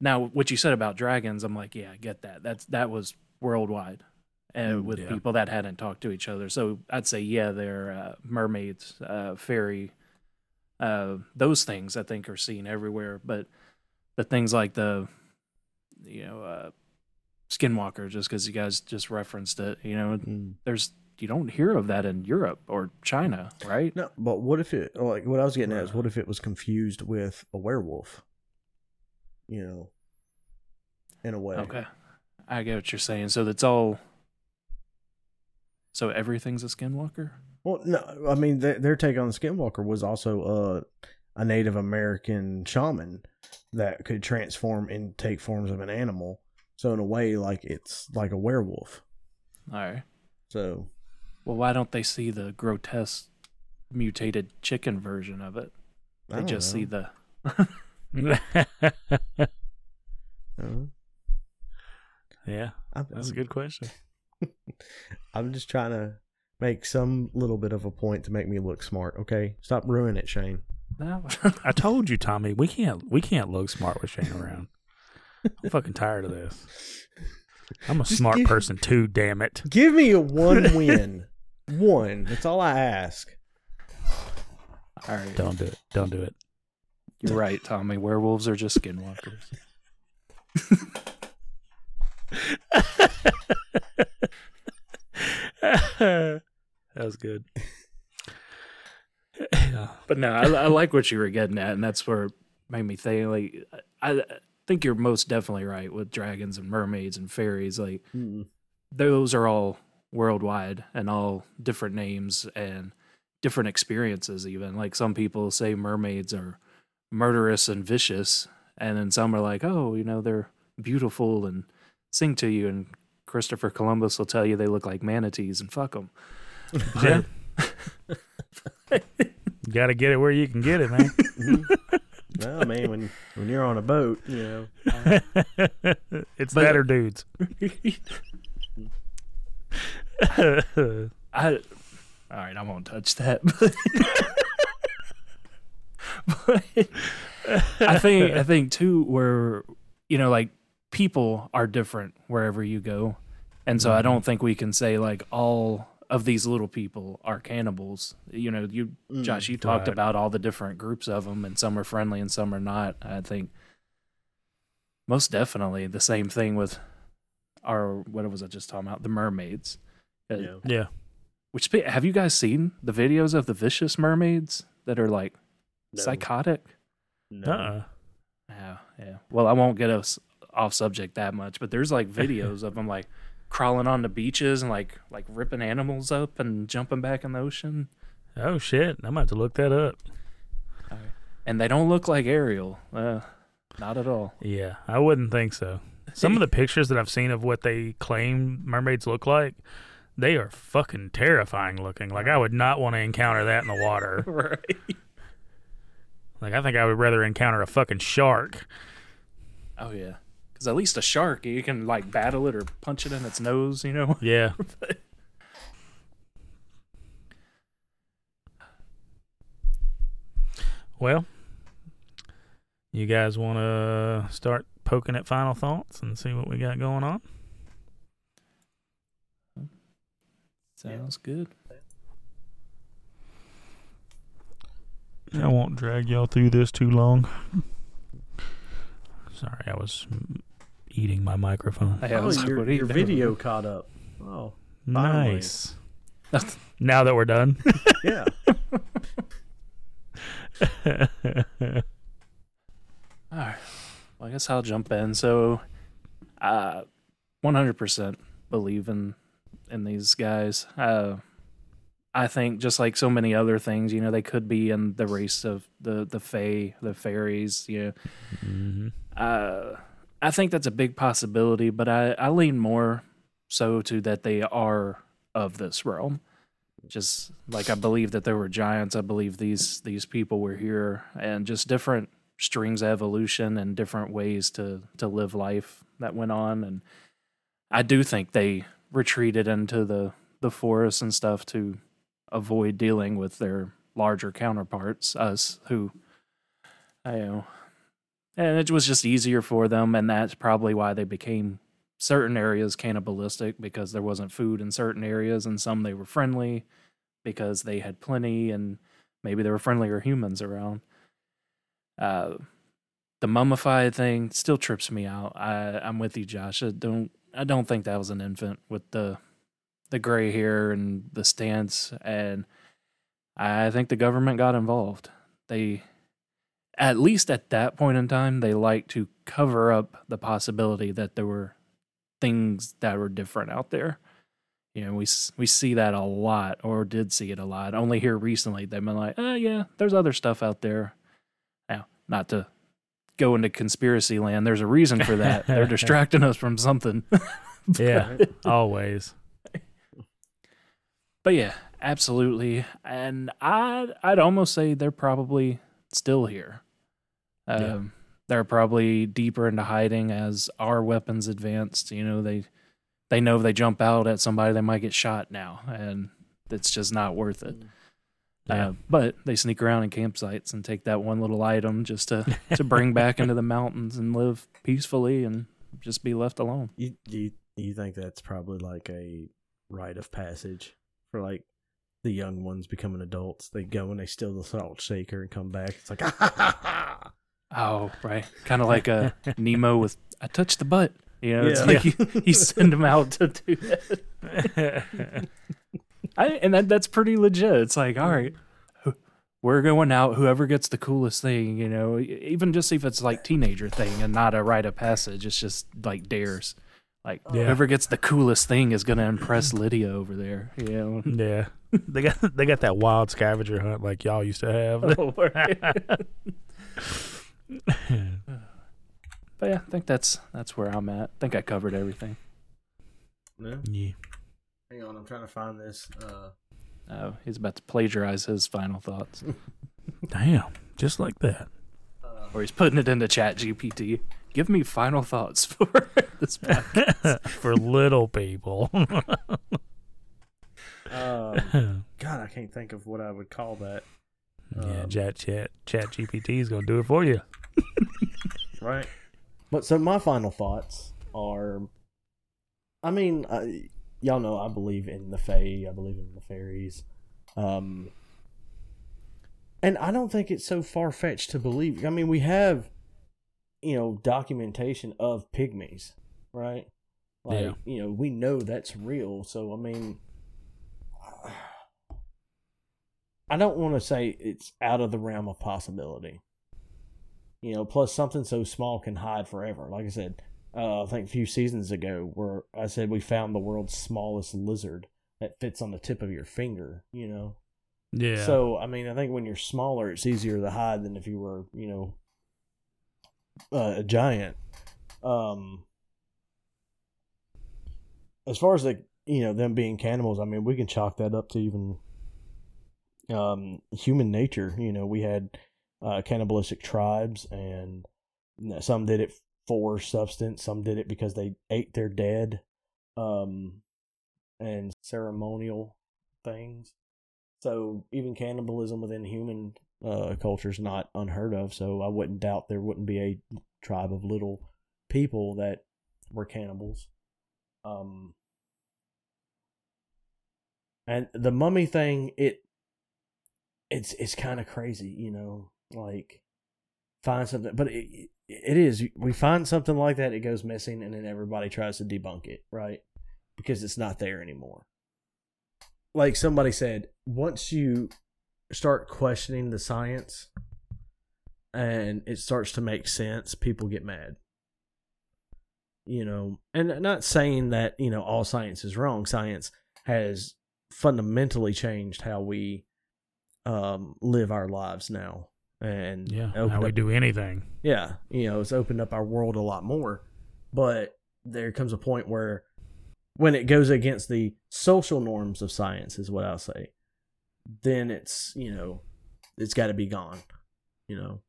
now, what you said about dragons, I'm like, yeah, I get that. That's that was worldwide, and with yeah. people that hadn't talked to each other. So I'd say, yeah, they're uh, mermaids, uh, fairy, uh, those things I think are seen everywhere. But the things like the, you know, uh, skinwalker, just because you guys just referenced it, you know, mm. there's you don't hear of that in Europe or China, right? no, but what if it like what I was getting at is what if it was confused with a werewolf? You know, in a way. Okay. I get what you're saying. So that's all. So everything's a skinwalker? Well, no, I mean their, their take on the Skinwalker was also uh, a Native American shaman that could transform and take forms of an animal. So in a way, like it's like a werewolf. All right. So Well, why don't they see the grotesque mutated chicken version of it? They just see the. *laughs* *laughs* Yeah, that's a good question. I'm just trying to make some little bit of a point to make me look smart. Okay, stop ruining it, Shane. No. *laughs* I told you, Tommy, we can't we can't look smart with Shane around. I'm fucking tired of this. I'm a Just smart give- person too, damn it. Give me a *laughs* one win. one. That's all I ask. All right. Don't do it. Don't do it. You're right, Tommy. Werewolves are just skinwalkers. *laughs* *laughs* that was good. Yeah. But no, I, I like what you were getting at, and that's where it made me think. Like, I, I think you're most definitely right with dragons and mermaids and fairies. Like, Mm. those are all worldwide and all different names and different experiences even like some people say mermaids are murderous and vicious and then some are like oh you know they're beautiful and sing to you and christopher columbus will tell you they look like manatees and fuck them *laughs* Yeah. *laughs* got to get it where you can get it, man. *laughs* No, I mean when when you're on a boat, you know. it's But- that dudes. I, all right, I won't touch that. But, but I think I think too, where you know, like people are different wherever you go, and so I don't think we can say like all of these little people are cannibals. You know, you Mm, Josh, you talked right. about all the different groups of them, and some are friendly and some are not. I think most definitely the same thing with our what was I just talking about? The mermaids. Uh, Yeah. yeah. which have you guys seen the videos of the vicious mermaids that are like No. psychotic? No. Uh-uh. Yeah, yeah. Well, I won't get us off subject that much, but there's like *laughs* videos of them like crawling on the beaches and like like ripping animals up and jumping back in the ocean. Oh shit! I'm about to look that up. And they don't look like Ariel. Uh, not at all. Yeah, I wouldn't think so. Some of the *laughs* pictures that I've seen of what they claim mermaids look like, they are fucking terrifying looking. Like I would not want to encounter that in the water. *laughs* right. Like I think I would rather encounter a fucking shark. Oh yeah. Because at least a shark, you can like battle it or punch it in its nose. You know. *laughs* Yeah. well, you guys want to start poking at final thoughts and see what we got going on? Sounds good. I won't drag y'all through this too long. Sorry, I was eating my microphone. I oh, like, your, what are you your video caught up. Oh, finally. Nice. now that we're done. *laughs* yeah. *laughs* All right. Well, I guess I'll jump in. So, uh, 100% believe in in these guys. Uh, I think just like so many other things, you know, they could be in the race of the the fae, the fairies. You know, hmm uh, I think that's a big possibility, but I I lean more so to that they are of this realm. Just like I believe that there were giants, I believe these these people were here, and just different strings of evolution and different ways to to live life that went on, and I do think they retreated into the the forest and stuff to avoid dealing with their larger counterparts, us who, I know, and it was just easier for them, and that's probably why they became certain areas cannibalistic because there wasn't food in certain areas, and some they were friendly because they had plenty, and maybe there were friendlier humans around. Uh, the mummified thing still trips me out. I, I'm with you, Josh. I don't I don't think that was an infant with the the gray hair and the stance, and I think the government got involved. They at least at that point in time, they like to cover up the possibility that there were things that were different out there. You know, we we see that a lot, or did see it a lot. Only here recently, they've been like, "Oh yeah, there's other stuff out there." Now, not to go into conspiracy land. There's a reason for that. They're *laughs* distracting us from something. *laughs* Yeah, always. *laughs* But yeah, absolutely. And I'd I'd almost say they're probably still here. Um, Yeah. They're probably deeper into hiding as our weapons advanced. You know, they they know if they jump out at somebody, they might get shot now, and it's just not worth it. Yeah. Uh, but they sneak around in campsites and take that one little item just to to bring back into the mountains and live peacefully and just be left alone. You you you think that's probably like a rite of passage for like the young ones becoming adults? They go and they steal the salt shaker and come back. It's like ah, ha, ha, ha. Oh, right. Kind of like a *laughs* Nemo with I touched the butt. You know, it's Yeah. like you, you send them out to do that. *laughs* I, and that that's pretty legit. It's like, all right, we're going out. Whoever gets the coolest thing, you know, even just if it's like teenager thing and not a rite of passage, it's just like dares. Like Yeah. whoever gets the coolest thing is gonna impress Lydia over there. You know. *laughs* yeah, they got they got that wild scavenger hunt like y'all used to have. Oh, right. *laughs* but yeah, I think that's that's where I'm at. I think I covered everything. No? yeah. Hang on, I'm trying to find this. Uh, Oh, he's about to plagiarize his final thoughts, *laughs* Damn, just like that. uh, or he's putting it into Chat GPT. Give me final thoughts *laughs* for this podcast. For little people. um, God, I can't think of what I would call that. yeah, Um, chat chat chat GPT is gonna do it for you. *laughs* right? But so my final thoughts are, I mean, I, y'all know I believe in the Fae. I believe in the fairies, um, and I don't think it's so far fetched to believe. I mean, we have, you know, documentation of pygmies, right? Like, Yeah. you know, we know that's real. So I mean. I don't want to say it's out of the realm of possibility you know plus something so small can hide forever. Like i said uh, i think a few seasons ago where i said we found the world's smallest lizard that fits on the tip of your finger you know? Yeah. so i mean i think when you're smaller it's easier to hide than if you were you know uh, a giant. Um as far as the you know them being cannibals i mean we can chalk that up to even um human nature. You know we had uh, cannibalistic tribes, and some did it for substance, some did it because they ate their dead, um, and ceremonial things. So even cannibalism within human uh, culture is not unheard of. So I wouldn't doubt there wouldn't be a tribe of little people that were cannibals. Um, and the mummy thing, it it's it's kind of crazy, you know like find something but it, it is. We find something like that, it goes missing, and then everybody tries to debunk it, right? Because it's not there anymore. Like somebody said, once you start questioning the science and it starts to make sense, people get mad. You know, and not saying that, you know, all science is wrong. Science has fundamentally changed how we um live our lives now and Yeah, how we up- do anything. yeah, you know, it's opened up our world a lot more. But there comes a point where when it goes against the social norms of science is what I'll say, then it's, you know, it's got to be gone. You know,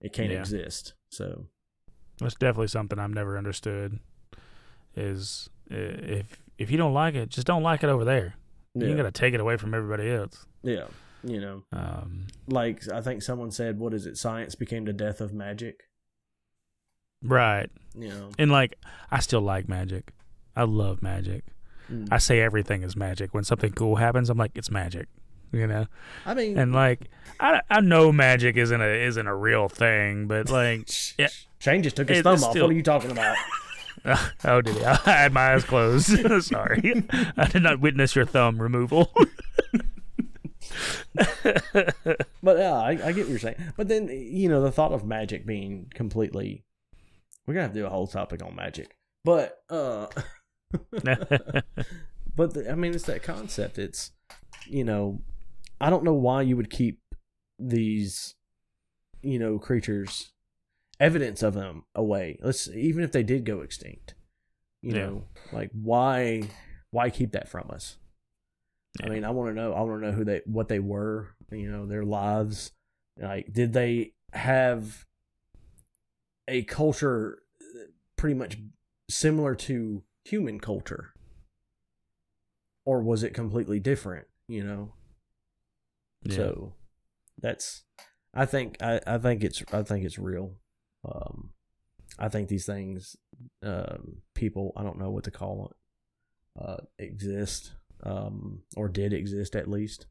it can't Yeah. exist. So, That's definitely something I've never understood. Is if if you don't like it, just don't like it over there. You yeah, ain't gotta take it away from everybody else. yeah, you know, Um, like I think someone said, what is it? Science became the death of magic. right. You know, And like, I still like magic. I love magic. Mm. I say everything is magic. When something cool happens, I'm like, it's magic. You know. I mean, And like, I I know magic isn't a isn't a real thing, but *laughs* like, yeah. Shane just took his thumb off. still- What are you talking about? *laughs* *laughs* oh, did he? I had my eyes closed. Sorry, I did not witness your thumb removal. *laughs* But yeah, I, I get what you're saying. But then you know the thought of magic being completely, we're gonna have to do a whole topic on magic. But uh, *laughs* *laughs* but the, I mean it's that concept. It's you know, I don't know why you would keep these, you know, creatures, evidence of them away. Let's even if they did go extinct. You Yeah. know, like why why keep that from us? I mean, I want to know. I want to know who they, what they were. You know, their lives. Like, did they have a culture pretty much similar to human culture, or was it completely different? You know. Yeah. So, that's. I think. I, I think it's. I think it's real. Um, I think these things, um, people. I don't know what to call it. Uh, exist um, or did exist at least.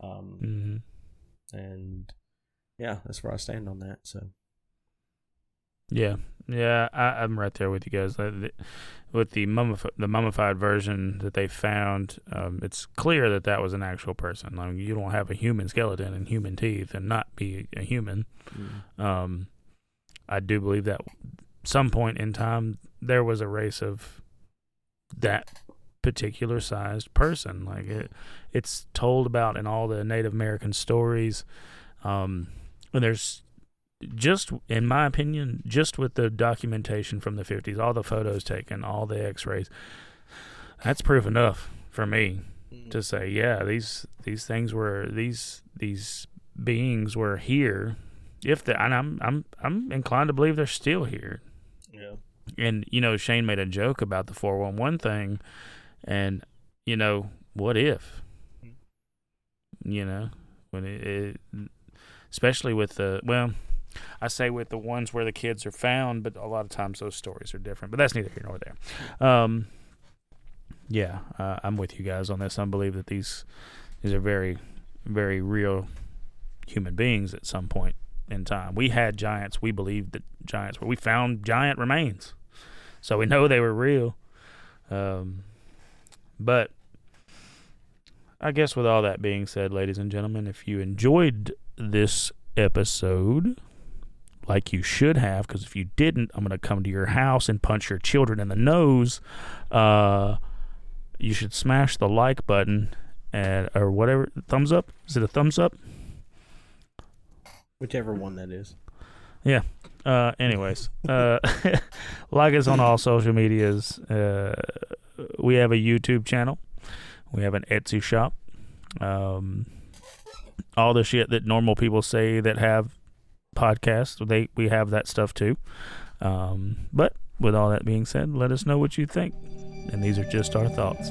Um, Mhm. and yeah, that's where I stand on that. So Yeah, yeah, I, I'm right there with you guys. With the mummif- the mummified version that they found, um, it's clear that that was an actual person. I mean, you don't have a human skeleton and human teeth and not be a human. Um, I do believe that some point in time there was a race of that particular sized person. Like it, it's told about in all the Native American stories. Um, and there's just, in my opinion, just with the documentation from the 50s, all the photos taken, all the X-rays, that's proof enough for me to say, yeah, these these things were these these beings were here. If the and I'm I'm I'm inclined to believe they're still here. yeah, And you know, Shane made a joke about the 411 thing, and you know, what if? You know, when it, it especially with the well, I say with the ones where the kids are found, but a lot of times those stories are different. But that's neither here nor there. Um, yeah, uh, I'm with you guys on this. I believe that these these are very, very real human beings at some point in time. We had giants. We believed that giants were. We found giant remains, so we know they were real. Um, but I guess with all that being said, ladies and gentlemen, if you enjoyed this episode, like you should have, because if you didn't, I'm going to come to your house and punch your children in the nose. Uh, you should smash the like button and or whatever thumbs up. Is it a thumbs up? whichever one that is. Uh, anyways, *laughs* uh, *laughs* like us on all social medias. Uh, we have a YouTube channel. We have an Etsy shop. Um, all the shit that normal people say that have podcasts, they we have that stuff too. Um, but with all that being said, let us know what you think. And these are just our thoughts.